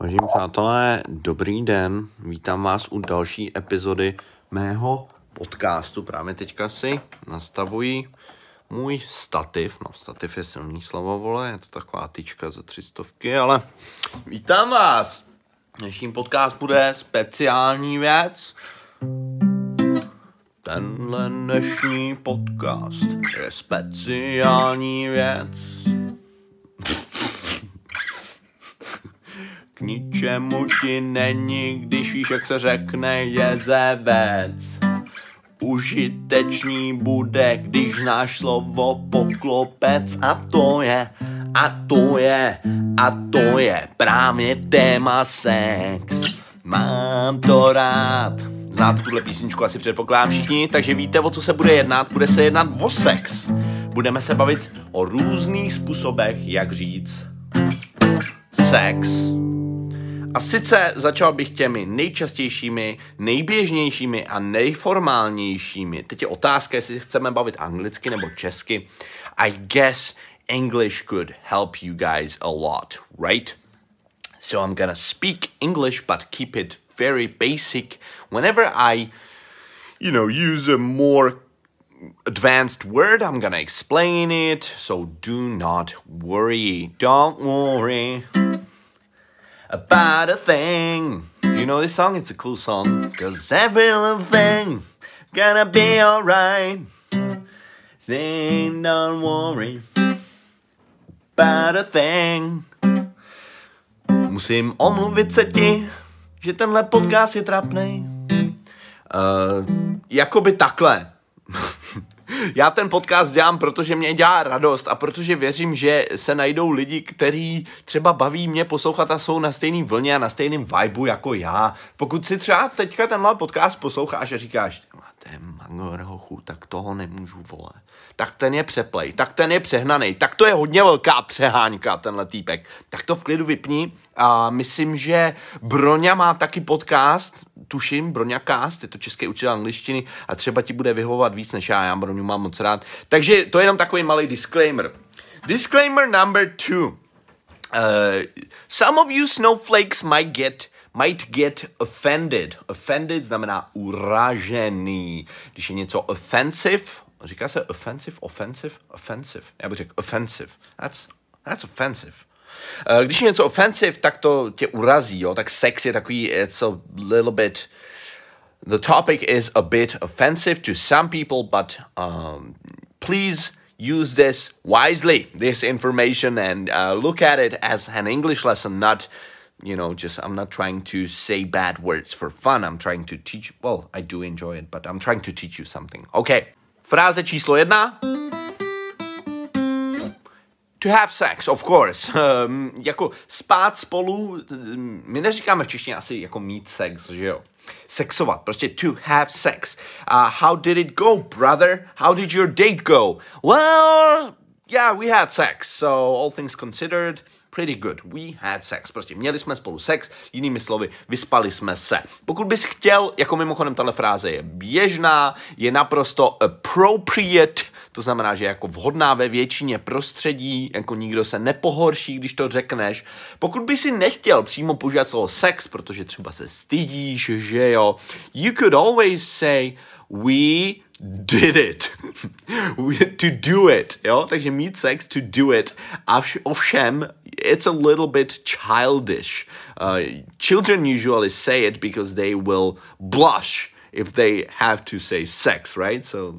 Vážení přátelé, dobrý den. Vítám vás u další epizody mého podcastu. Právě teďka si nastavuji můj stativ. No, stativ je silný slovo, vole, je to taková tyčka za třistovky, ale vítám vás. Dnešní podcast bude speciální věc. Tenhle dnešní podcast je speciální věc. K ničemu ti není, když víš, jak se řekne jezevec. Užitečný bude, když náš slovo poklopec a to je, a to je, a to je právě téma sex. Mám to rád. Znáte tuhle písničku asi předpokládám všichni, takže víte, o co se bude jednat. Bude se jednat o sex. Budeme se bavit o různých způsobech, jak říct sex. A sice začal bych těmi nejčastějšími, nejběžnějšími a nejformálnějšími. Teď je otázka, jestli chceme bavit anglicky nebo česky. I guess English could help you guys a lot, right? So I'm gonna speak English but keep it very basic. Whenever I, you know, use a more advanced word, I'm gonna explain it. So do not worry. Don't worry about a thing. You know this song? It's a cool song. Cause every little thing gonna be alright. Sing, don't worry about a thing. Musím omluvit se ti, že tenhle podcast je trapnej. Uh, jakoby takhle. Já ten podcast dělám, protože mě dělá radost a protože věřím, že se najdou lidi, kteří třeba baví mě poslouchat a jsou na stejný vlně a na stejným vibu jako já. Pokud si třeba teďka tenhle podcast posloucháš a říkáš, to je mangor hochu, tak toho nemůžu, vole. Tak ten je přeplej, tak ten je přehnaný, tak to je hodně velká přeháňka, tenhle týpek. Tak to v klidu vypni a myslím, že Broňa má taky podcast, tuším, Broňakast, je to český učitel angličtiny a třeba ti bude vyhovovat víc než já, já Broňu mám moc rád. Takže to je jenom takový malý disclaimer. Disclaimer number two. Uh, some of you snowflakes might get might get offended. Offended znamená uražený. Když je něco offensive, říká se offensive, offensive, offensive. Já bych řekl offensive. That's, that's offensive. Uh, když je něco offensive, tak to tě urazí, jo? tak sex je takový, it's a little bit, the topic is a bit offensive to some people, but um, please use this wisely, this information, and uh, look at it as an English lesson, not you know, just I'm not trying to say bad words for fun. I'm trying to teach. Well, I do enjoy it, but I'm trying to teach you something. Okay. Fráze číslo jedna. To have sex, of course. Um, jako spát spolu, my neříkáme v češtině asi jako mít sex, že jo? Sexovat, prostě to have sex. Uh, how did it go, brother? How did your date go? Well, yeah, we had sex, so all things considered, pretty good. We had sex. Prostě měli jsme spolu sex, jinými slovy, vyspali jsme se. Pokud bys chtěl, jako mimochodem tahle fráze je běžná, je naprosto appropriate, to znamená, že jako vhodná ve většině prostředí, jako nikdo se nepohorší, když to řekneš. Pokud by si nechtěl přímo používat slovo sex, protože třeba se stydíš, že jo, you could always say we did it. to do it, jo? Takže mít sex to do it. A vš- ovšem, it's a little bit childish. Uh, children usually say it because they will blush if they have to say sex, right? So,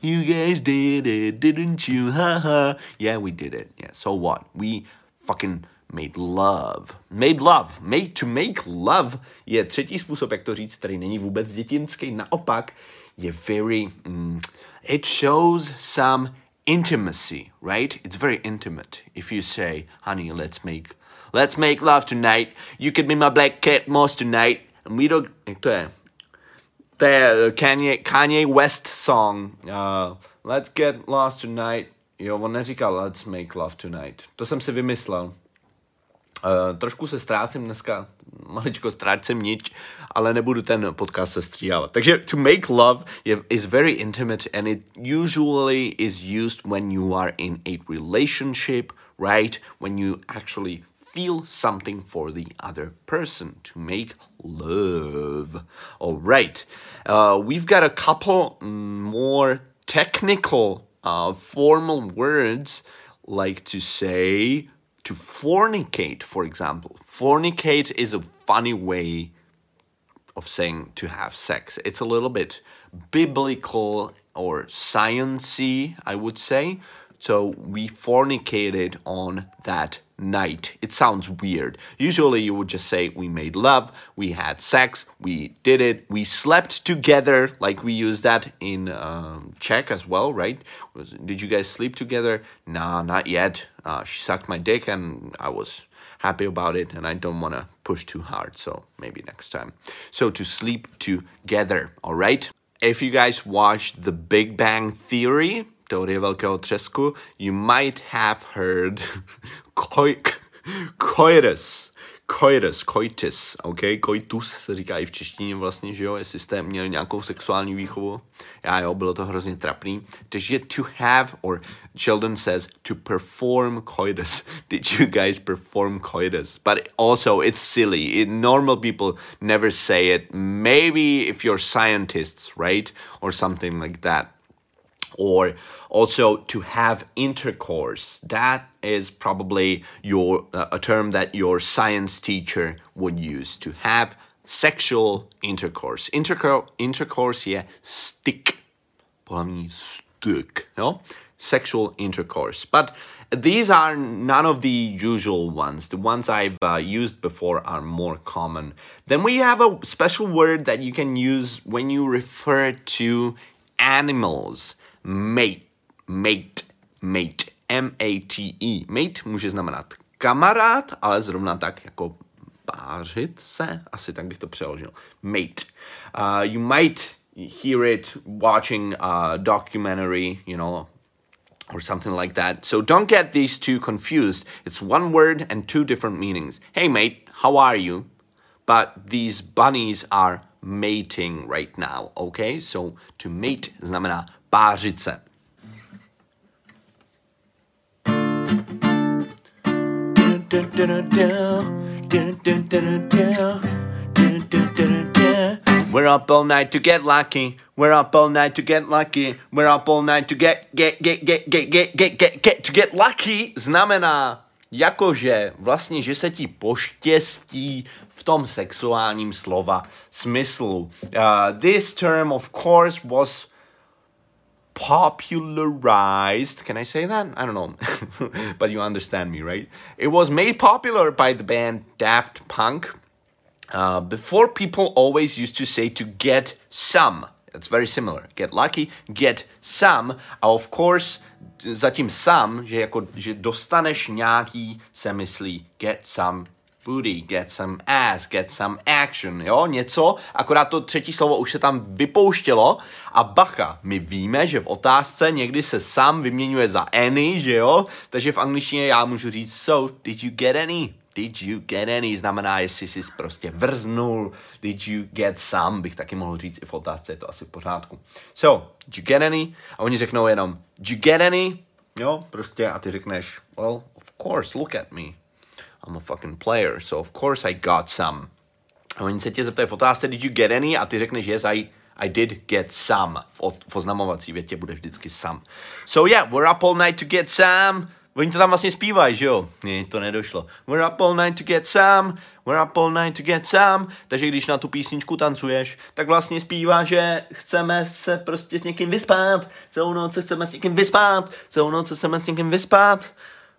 you guys did it, didn't you? Ha ha. Yeah, we did it. Yeah, so what? We fucking made love. Made love. Made to make love je třetí způsob, jak to říct, který není vůbec dětinský. Naopak, je very, mm, it shows some intimacy, right? It's very intimate. If you say, honey, let's make, let's make love tonight. You can be my black cat mouse tonight. And we don't, jak to je? To je Kanye, Kanye West song. Uh, let's get lost tonight. Jo, on neříkal let's make love tonight. To jsem si vymyslel. Uh, trošku se ztrácím dneska, maličko ztrácím nič, ale nebudu ten podcast sestříhávat. Takže to make love je, is very intimate and it usually is used when you are in a relationship, right? When you actually feel something for the other person, to make love. All right, uh, we've got a couple more technical, uh, formal words like to say to fornicate, for example. Fornicate is a funny way of saying to have sex. It's a little bit biblical or sciency, I would say. So we fornicated on that night. It sounds weird. Usually you would just say we made love, we had sex, we did it, we slept together, like we use that in um, Czech as well, right? Was, did you guys sleep together? Nah, not yet. Uh, she sucked my dick and I was happy about it and I don't want to push too hard, so maybe next time. So to sleep together, all right? If you guys watched The Big Bang Theory, Teorie Velkého třesku, you might have heard coitus. Coitus, coitus, ok? Coitus se říká i v češtině vlastně, že jo? Jestli jste měli nějakou sexuální výchovu. Já jo, bylo to hrozně trapný. Takže to have, or Sheldon says, to perform coitus. Did you guys perform coitus? But also, it's silly. It, normal people never say it. Maybe if you're scientists, right? Or something like that or also to have intercourse. That is probably your uh, a term that your science teacher would use to have sexual intercourse. Intercourse intercourse yeah stick. Stick no? Sexual intercourse. But these are none of the usual ones. The ones i've uh, used before are more common. Then we have a special word that you can use when you refer to animals mate, mate, mate, M-A-T-E. Mate může znamenat kamarád, ale zrovna tak jako pářit se, asi tak bych to přeložil. Mate. Uh, you might hear it watching a documentary, you know, or something like that. So don't get these two confused. It's one word and two different meanings. Hey mate, how are you? But these bunnies are mating right now, okay? So to mate znamená pářice. We're up all night to get lucky. We're up all night to get lucky. We're up all night to get get get get get get get get get to get lucky znamená jakože vlastně, že se ti poštěstí v tom sexuálním slova smyslu. Uh, this term of course was popularized. Can I say that? I don't know. but you understand me, right? It was made popular by the band Daft Punk. Uh, before, people always used to say to get some. It's very similar. Get lucky, get some. A of course, zatím some, že jako, že dostaneš nějaký, se myslí get some booty, get some ass, get some action, jo, něco, akorát to třetí slovo už se tam vypouštělo a bacha, my víme, že v otázce někdy se sám vyměňuje za any, že jo, takže v angličtině já můžu říct so, did you get any? Did you get any? Znamená, jestli jsi prostě vrznul. Did you get some? Bych taky mohl říct i v otázce, je to asi v pořádku. So, did you get any? A oni řeknou jenom, did you get any? Jo, prostě a ty řekneš, well, of course, look at me. I'm a fucking player, so of course I got some. A oni se tě zeptají v otázce, did you get any? A ty řekneš, yes, I, I did get some. V, v oznamovací větě bude vždycky some. So yeah, we're up all night to get some. Oni to tam vlastně zpívají, že jo? Ne, to nedošlo. We're up all night to get some, we're up all night to get some. Takže když na tu písničku tancuješ, tak vlastně zpívá, že chceme se prostě s někým vyspat. Celou noc se chceme s někým vyspat. Celou noc se chceme s někým vyspat.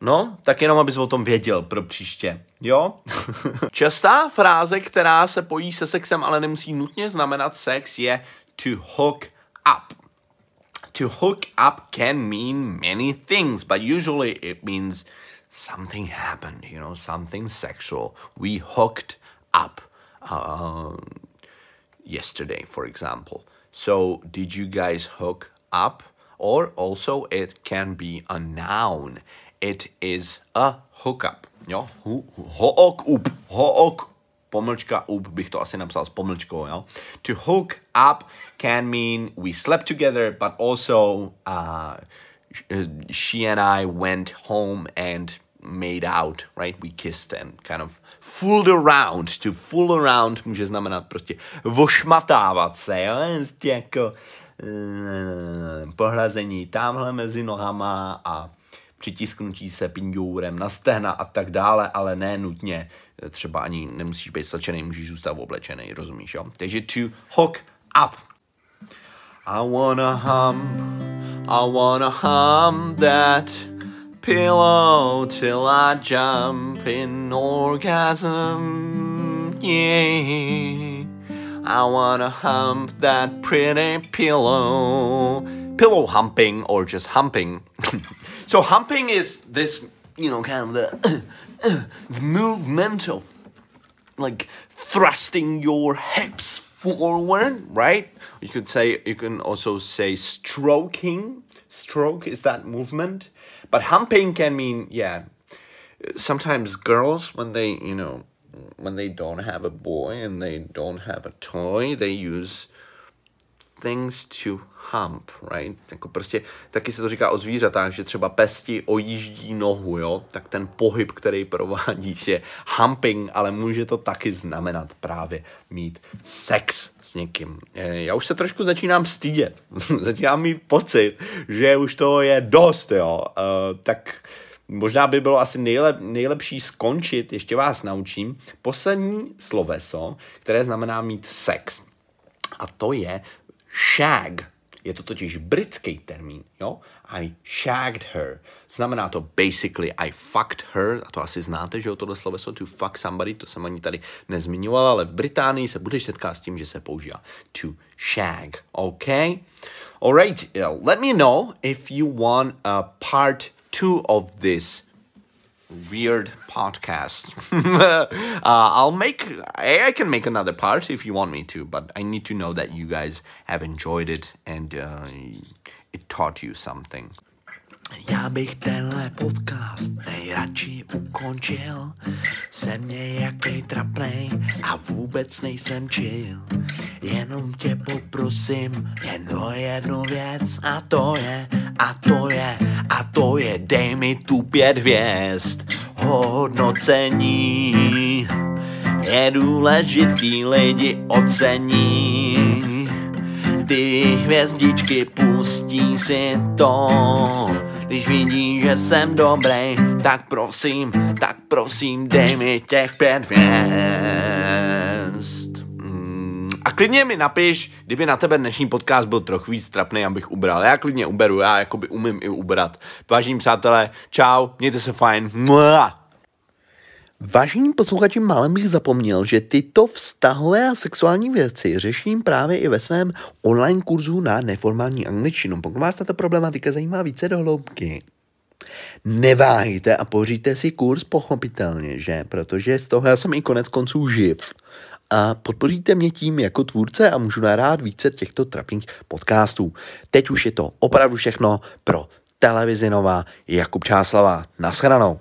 No, tak jenom abys o tom věděl pro příště. Jo? Častá fráze, která se pojí se sexem, ale nemusí nutně znamenat sex, je to hook up. To hook up can mean many things, but usually it means something happened, you know, something sexual. We hooked up uh, yesterday, for example. So, did you guys hook up? Or also, it can be a noun. It is a hookup. Jo? Hook up. Hook pomlčka up bych to asi napsal s pomlčkou, jo? To hook up can mean we slept together, but also uh, she and I went home and made out, right? We kissed and kind of fooled around. To fool around může znamenat prostě vošmatávat se, jo? Prostě jako uh, pohlazení tamhle mezi nohama a přitisknutí se pindourem na stehna a tak dále, ale ne nutně třeba ani nemusíš být slečený, můžeš zůstat oblečený, rozumíš, jo? Takže to hook up. I wanna hum, I wanna hum that pillow till I jump in orgasm, yeah. I wanna hump that pretty pillow. Pillow humping or just humping. so humping is this, you know, kind of the, uh, the movement of like thrusting your hips forward, right? You could say, you can also say stroking. Stroke is that movement. But humping can mean, yeah, sometimes girls, when they, you know, when they don't have a boy and they don't have a toy, they use things to hump, right? Jako prostě, taky se to říká o zvířatách, že třeba pesti ojíždí nohu, jo? Tak ten pohyb, který provádíš, je humping, ale může to taky znamenat právě mít sex s někým. Eh, já už se trošku začínám stydět. začínám mít pocit, že už to je dost, jo? Uh, tak možná by bylo asi nejlep, nejlepší skončit, ještě vás naučím, poslední sloveso, které znamená mít sex. A to je shag. Je to totiž britský termín, jo? I shagged her. Znamená to basically I fucked her, a to asi znáte, že jo, tohle sloveso to fuck somebody, to jsem ani tady nezmiňoval, ale v Británii se budeš setkat s tím, že se používá to shag, OK? Alright, let me know if you want a part two of this weird podcast. uh, I'll make, I, I, can make another part if you want me to, but I need to know that you guys have enjoyed it and uh, it taught you something. Já bych tenhle podcast nejradši ukončil. Jsem trapnej a vůbec nejsem chill. Jenom tě poprosím jen o jednu věc a to je, a to je, a to je dej mi tu pět hvězd. Hodnocení je důležitý, lidi ocení. Ty hvězdičky pustí si to když vidí, že jsem dobrý, tak prosím, tak prosím, dej mi těch pět hvězd. Klidně mi napiš, kdyby na tebe dnešní podcast byl trochu víc trapný, abych ubral. Já klidně uberu, já jakoby umím i ubrat. Vážení přátelé, čau, mějte se fajn. Mua! Vážení posluchači, málem bych zapomněl, že tyto vztahové a sexuální věci řeším právě i ve svém online kurzu na neformální angličtinu. Pokud vás tato problematika zajímá více do hloubky, neváhejte a poříte si kurz pochopitelně, že? Protože z toho já jsem i konec konců živ. A podpoříte mě tím jako tvůrce a můžu nahrát více těchto trapných podcastů. Teď už je to opravdu všechno pro televizi Nova Jakub Čáslava. Naschledanou.